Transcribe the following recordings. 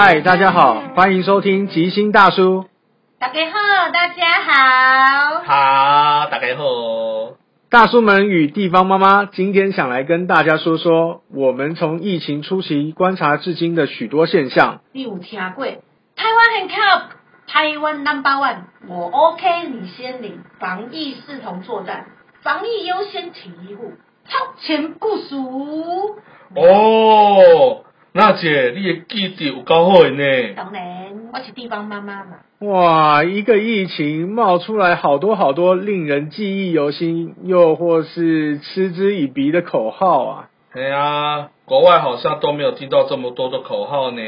嗨，大家好，欢迎收听吉星大叔。大家好，大家好。好，大家好。大叔们与地方妈妈今天想来跟大家说说，我们从疫情初期观察至今的许多现象。你有听过？台湾很靠台湾 number one，我 OK，你先领。防疫视同作战，防疫优先体护，超前部署。哦，娜姐，你的记忆有够好的呢。当然，我是地方妈妈嘛。哇，一个疫情冒出来好多好多令人记忆犹新，又或是嗤之以鼻的口号啊！哎呀，国外好像都没有听到这么多的口号呢。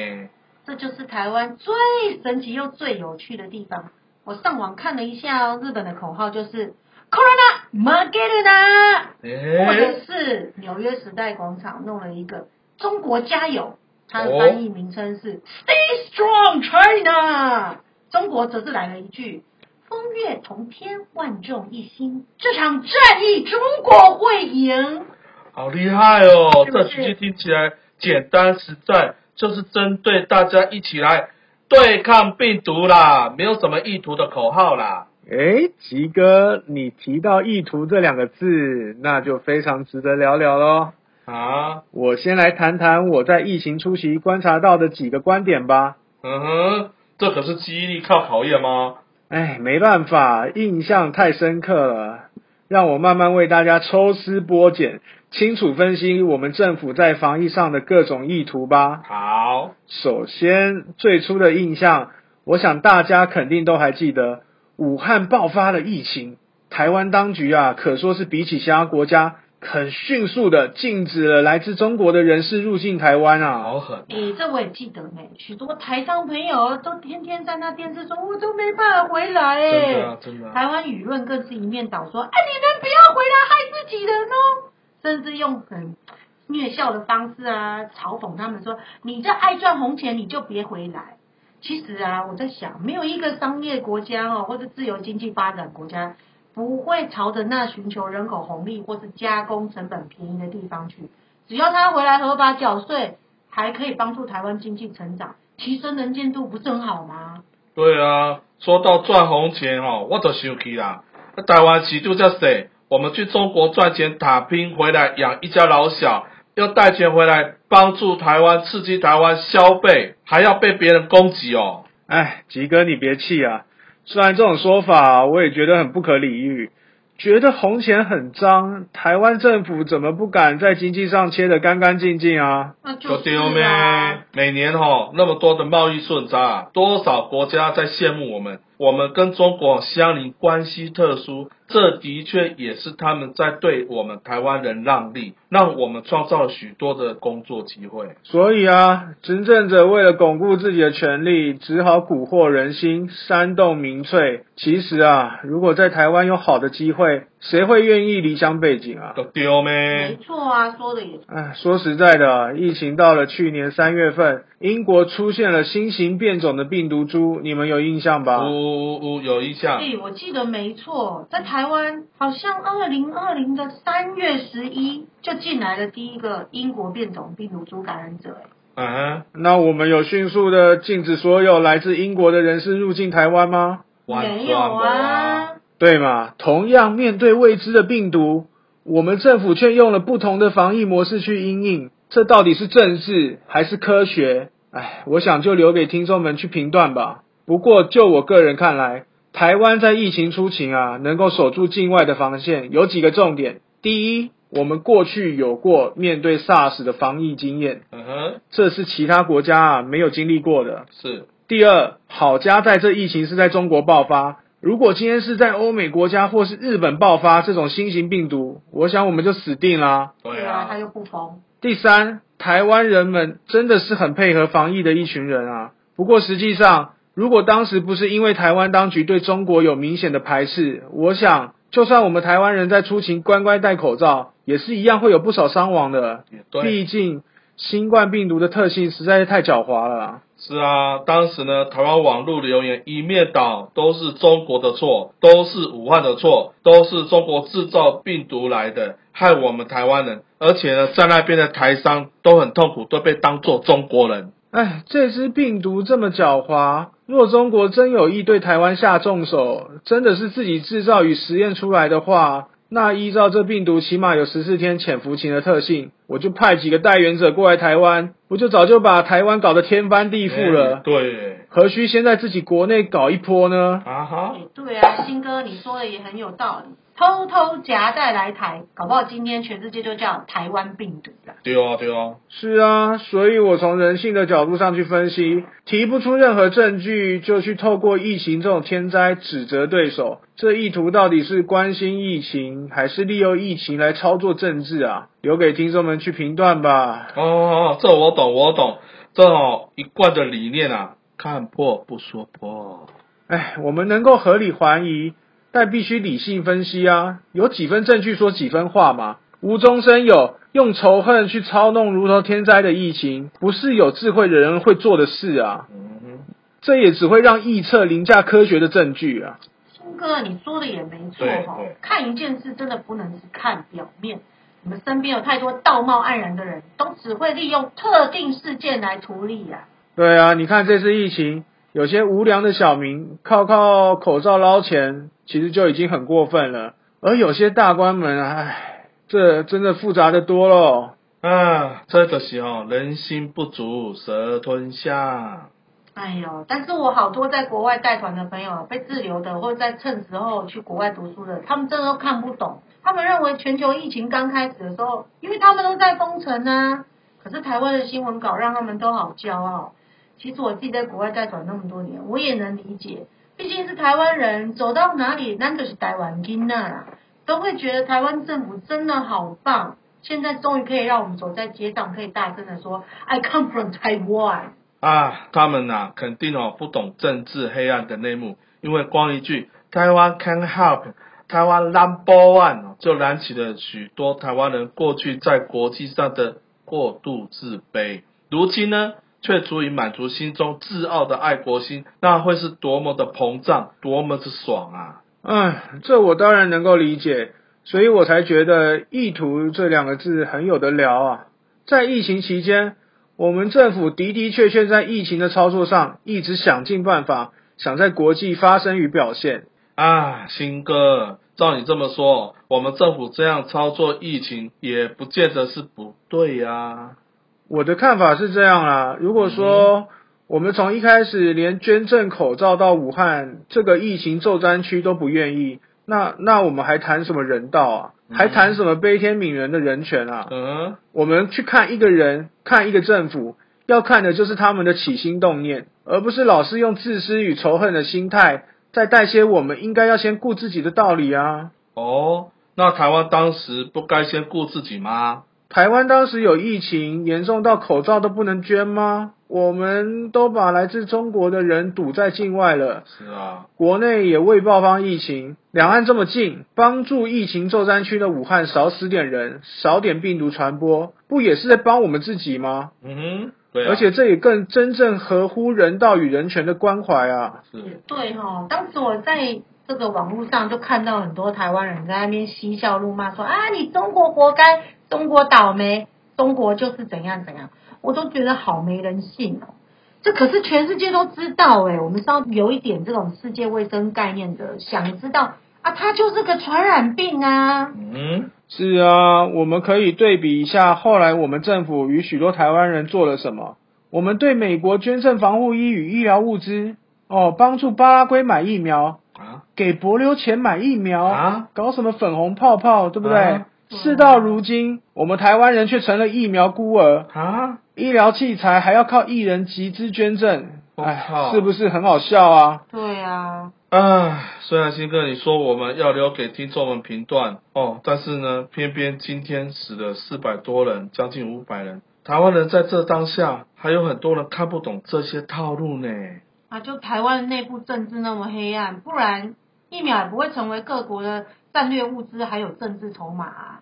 这就是台湾最神奇又最有趣的地方。我上网看了一下哦，日本的口号就是 “Corona m a g e r a 或者是纽约时代广场弄了一个“中国加油”，它的翻译名称是 “Stay Strong China”。中国则是来了一句“风月同天，万众一心”，这场战役中国会赢。好厉害哦！这几句听起来简单实在，就是针对大家一起来对抗病毒啦，没有什么意图的口号啦。哎，吉哥，你提到意图这两个字，那就非常值得聊聊喽。啊，我先来谈谈我在疫情初期观察到的几个观点吧。嗯哼。这可是记忆力靠考验吗？哎，没办法，印象太深刻了，让我慢慢为大家抽丝剥茧，清楚分析我们政府在防疫上的各种意图吧。好，首先最初的印象，我想大家肯定都还记得，武汉爆发了疫情，台湾当局啊，可说是比起其他国家。很迅速的禁止了来自中国的人士入境台湾啊！好狠！诶，这我也记得呢。许多台商朋友都天天在那电视说，我都没办法回来诶。真的，真的。台湾舆论更是一面倒说，哎，你们不要回来害自己人哦！甚至用很虐笑的方式啊，嘲讽他们说，你这爱赚红钱，你就别回来。其实啊，我在想，没有一个商业国家哦，或者自由经济发展国家。不会朝着那寻求人口红利或是加工成本便宜的地方去。只要他回来合法缴税，还可以帮助台湾经济成长，提升能见度，不是很好吗？对啊，说到赚红钱哦，我都生气啦。台湾市就这谁，我们去中国赚钱打拼回来养一家老小，要带钱回来帮助台湾，刺激台湾消费，还要被别人攻击哦。哎，吉哥你别气啊。虽然这种说法我也觉得很不可理喻，觉得红钱很脏，台湾政府怎么不敢在经济上切得干干净净啊？那就丢咩？每年吼那么多的贸易顺差，多少国家在羡慕我们？我们跟中国相邻，关系特殊，这的确也是他们在对我们台湾人让利，让我们创造了许多的工作机会。所以啊，执政者为了巩固自己的权利，只好蛊惑人心，煽动民粹。其实啊，如果在台湾有好的机会，谁会愿意离乡背井啊？都丢咩？没错啊，说的也。哎，说实在的，疫情到了去年三月份，英国出现了新型变种的病毒株，你们有印象吧？有印象。哎，我记得没错，在台湾好像二零二零的三月十一就进来了第一个英国变种病毒株感染者。哎，那我们有迅速的禁止所有来自英国的人士入境台湾吗？没有啊。对嘛？同样面对未知的病毒，我们政府却用了不同的防疫模式去应应，这到底是政治还是科学？哎，我想就留给听众们去评断吧。不过，就我个人看来，台湾在疫情初期啊，能够守住境外的防线，有几个重点。第一，我们过去有过面对 SARS 的防疫经验，嗯哼，这是其他国家啊没有经历过的。是。第二，好家在这疫情是在中国爆发，如果今天是在欧美国家或是日本爆发这种新型病毒，我想我们就死定啦。对啊，他又不疯。第三，台湾人们真的是很配合防疫的一群人啊。不过实际上，如果当时不是因为台湾当局对中国有明显的排斥，我想，就算我们台湾人在出勤乖乖戴口罩，也是一样会有不少伤亡的。毕竟，新冠病毒的特性实在是太狡猾了。是啊，当时呢，台湾网络留言一面倒，都是中国的错，都是武汉的错，都是中国制造病毒来的，害我们台湾人。而且呢，在那边的台商都很痛苦，都被当作中国人。哎，这只病毒这么狡猾，若中国真有意对台湾下重手，真的是自己制造与实验出来的话，那依照这病毒起码有十四天潜伏期的特性，我就派几个代言者过来台湾，不就早就把台湾搞得天翻地覆了？欸对，何须先在自己国内搞一波呢？啊哈，哎对啊，新哥你说的也很有道理，偷偷夹带来台，搞不好今天全世界就叫台湾病毒了。对哦对哦，是啊，所以我从人性的角度上去分析，提不出任何证据，就去透过疫情这种天灾指责对手，这意图到底是关心疫情，还是利用疫情来操作政治啊？留给听众们去评断吧。哦哦，这我懂我懂，这哦一贯的理念啊，看破不说破。哎，我们能够合理怀疑，但必须理性分析啊，有几分证据说几分话嘛。无中生有，用仇恨去操弄如同天灾的疫情，不是有智慧的人会做的事啊。嗯这也只会让臆测凌驾科学的证据啊。新哥你说的也没错哈、看一件事真的不能只看表面。你们身边有太多道貌岸然的人，都只会利用特定事件来图利呀、对啊，你看这次疫情，有些无良的小民靠靠口罩捞钱，其实就已经很过分了。而有些大官们，唉，这真的复杂的多喽。啊，这个时候人心不足蛇吞象。哎呦，但是我好多在国外带团的朋友，被滞留的，或者在趁时候去国外读书的，他们真的都看不懂。他们认为全球疫情刚开始的时候，因为他们都在封城啊，可是台湾的新闻稿让他们都好骄傲。其实我自己在国外带团那么多年，我也能理解，毕竟是台湾人，走到哪里那就是台湾金呐，都会觉得台湾政府真的好棒。现在终于可以让我们走在街上，可以大声的说 “I come from Taiwan”。啊，他们呐、肯定哦不懂政治黑暗的内幕，因为光一句台湾 can help，台湾 number one 就燃起了许多台湾人过去在国际上的过度自卑，如今呢却足以满足心中自傲的爱国心，那会是多么的膨胀，多么之爽啊！唉，这我当然能够理解，所以我才觉得“意图”这两个字很有得聊啊。在疫情期间，我们政府的的确确在疫情的操作上一直想尽办法，想在国际发声与表现。啊，新哥，照你这么说，我们政府这样操作疫情，也不见得是不对呀、我的看法是这样啦，如果说我们从一开始连捐赠口罩到武汉这个疫情重灾区都不愿意，那那我们还谈什么人道啊？嗯还谈什么悲天悯人的人权啊？嗯，我们去看一个人，看一个政府，要看的就是他们的起心动念，而不是老是用自私与仇恨的心态在带些我们应该要先顾自己的道理啊。哦，那台湾当时不该先顾自己吗？台湾当时有疫情严重到口罩都不能捐吗？我们都把来自中国的人堵在境外了，是啊，国内也未爆发疫情，两岸这么近，帮助疫情重灾区的武汉少死点人，少点病毒传播，不也是在帮我们自己吗？嗯哼，对啊，而且这也更真正合乎人道与人权的关怀啊！也是，对哈、当时我在这个网络上就看到很多台湾人在那边嬉笑怒骂，说啊，你中国活该，中国倒霉，中国就是怎样怎样，我都觉得好没人性哦。这可是全世界都知道哎，我们是要有一点这种世界卫生概念的，想知道啊，它就是个传染病啊。嗯，是啊，我们可以对比一下后来我们政府与许多台湾人做了什么。我们对美国捐赠防护衣与医疗物资，哦，帮助巴拉圭买疫苗，啊给博流钱买疫苗，啊，搞什么粉红泡泡，对不对？啊事到如今，我们台湾人却成了疫苗孤儿，啊，医疗器材还要靠艺人集资捐赠，哎是不是很好笑啊？对啊，唉，虽然新哥你说我们要留给听众们评断哦，但是呢，偏偏今天死了四百多人，将近五百人，台湾人在这当下还有很多人看不懂这些套路呢。啊，就台湾内部政治那么黑暗，不然疫苗也不会成为各国的战略物资，还有政治筹码啊。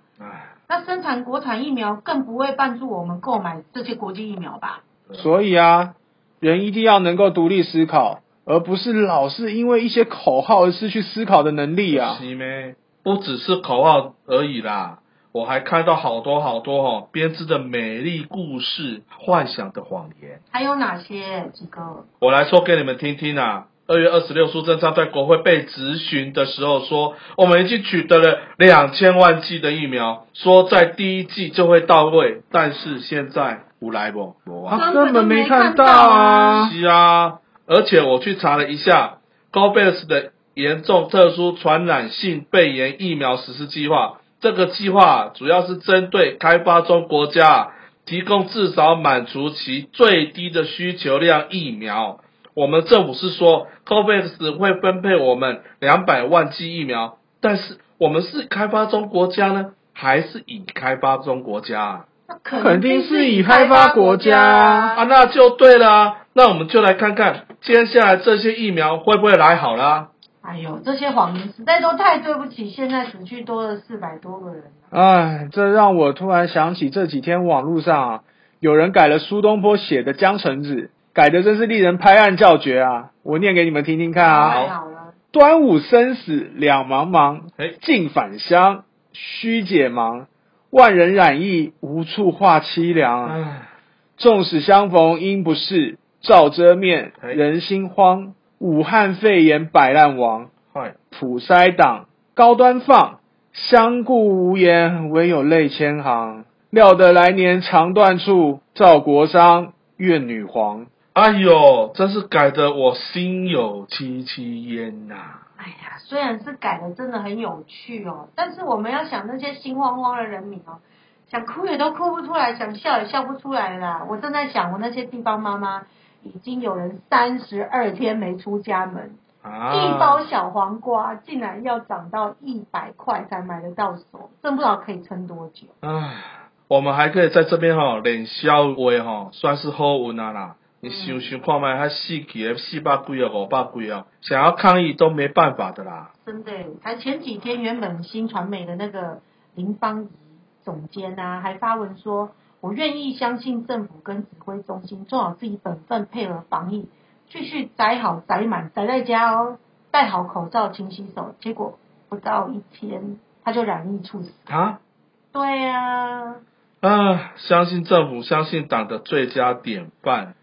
那生产国产疫苗更不会帮助我们购买这些国际疫苗吧？所以啊，人一定要能够独立思考，而不是老是因为一些口号而失去思考的能力啊。是咩？不只是口号而已啦。我还看到好多好多哦编织的美丽故事、幻想的谎言。还有哪些几个？我来说给你们听听啊。二月二十六，苏贞昌在国会被质询的时候说，我们已经取得了两千万剂的疫苗，说在第一季就会到位，但是现在无来不？他根本没看到啊！是啊，而且我去查了一下 g o b e s 的严重特殊传染性肺炎疫苗实施计划，这个计划主要是针对开发中国家提供至少满足其最低的需求量疫苗。我们政府是说，COVAX 会分配我们两百万剂疫苗，但是我们是开发中国家呢，还是已开发中国家？肯定是已开发国家啊，那就对了。那我们就来看看接下来这些疫苗会不会来好啦。哎呦，这些谎言实在都太对不起，现在死去多了四百多个人。哎，这让我突然想起这几天网络上啊，有人改了苏东坡写的《江城子》。改的真是令人拍案叫绝啊！我念给你们听听看啊。好端午生死两茫茫，尽返乡须解忙。万人染疫无处话凄凉。纵使相逢应不识，照遮面人心慌。武汉肺炎百烂亡。普筛党高端放，相顾无言，唯有泪千行。料得来年肠断处，赵国殇，怨女皇。哎呦，真是改的我心有戚戚焉呐！哎呀，虽然是改的，真的很有趣哦。但是我们要想那些心慌慌的人民哦，想哭也都哭不出来，想笑也笑不出来啦。我正在想，我那些地方妈妈，已经有人三十二天没出家门，一包小黄瓜竟然要涨到一百块才买得到手，真不知道可以撑多久。唉，我们还可以在这边哈脸笑微哈，算是好运啊啦。你想想看嘛，他四期四百几啊，五百几啊，想要抗议都没办法的啦。真的，才前几天，原本新传媒的那个林芳怡总监啊，还发文说：“我愿意相信政府跟指挥中心做好自己本分，配合防疫，继续宅好宅满，宅在家哦，戴好口罩，勤洗手。”结果不到一天，他就染疫猝死。啊？对呀。啊，相信政府，相信党的最佳典范。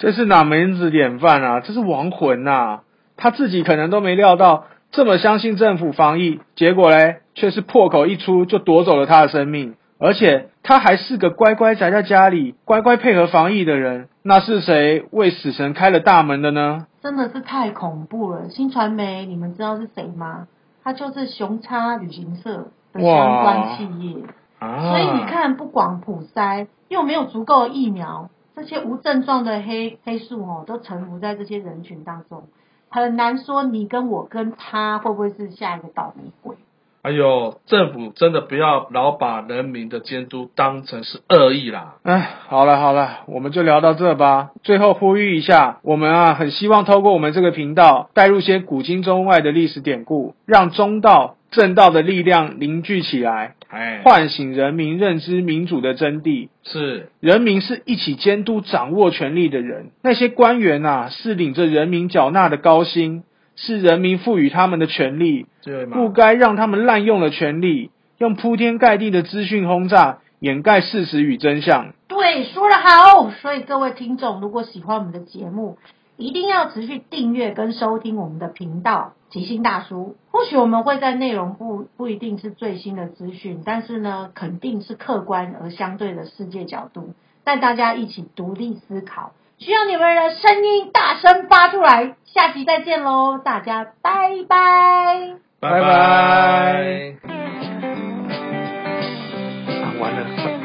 这是哪门子典范啊？这是亡魂呐！他自己可能都没料到，这么相信政府防疫，结果嘞，却是破口一出就夺走了他的生命。而且他还是个乖乖宅在家里、乖乖配合防疫的人。那是谁为死神开了大门的呢？真的是太恐怖了！新传媒，你们知道是谁吗？他就是熊叉旅行社的相关企业。所以你看，不广普筛，又没有足够的疫苗。这些无症状的黑黑素哦，都沉浮在这些人群当中，很难说你跟我跟他会不会是下一个倒霉鬼。哎呦，政府真的不要老把人民的监督当成是恶意啦！哎，好了好了，我们就聊到这吧。最后呼吁一下，我们啊很希望透过我们这个频道，带入些古今中外的历史典故，让中道。正道的力量凝聚起来，哎，唤醒人民认知民主的真谛。是，人民是一起监督掌握权力的人。那些官员啊，是领着人民缴纳的高薪，是人民赋予他们的权利，不该让他们滥用了权力，用铺天盖地的资讯轰炸掩盖事实与真相。对，说得好。所以各位听众，如果喜欢我们的节目，一定要持续订阅跟收听我们的频道。吉星大叔，或许我们会在内容不不一定是最新的资讯，但是呢，肯定是客观而相对的世界角度，带大家一起独立思考，需要你们的声音大声发出来。下期再见喽，大家拜拜，拜拜。完了。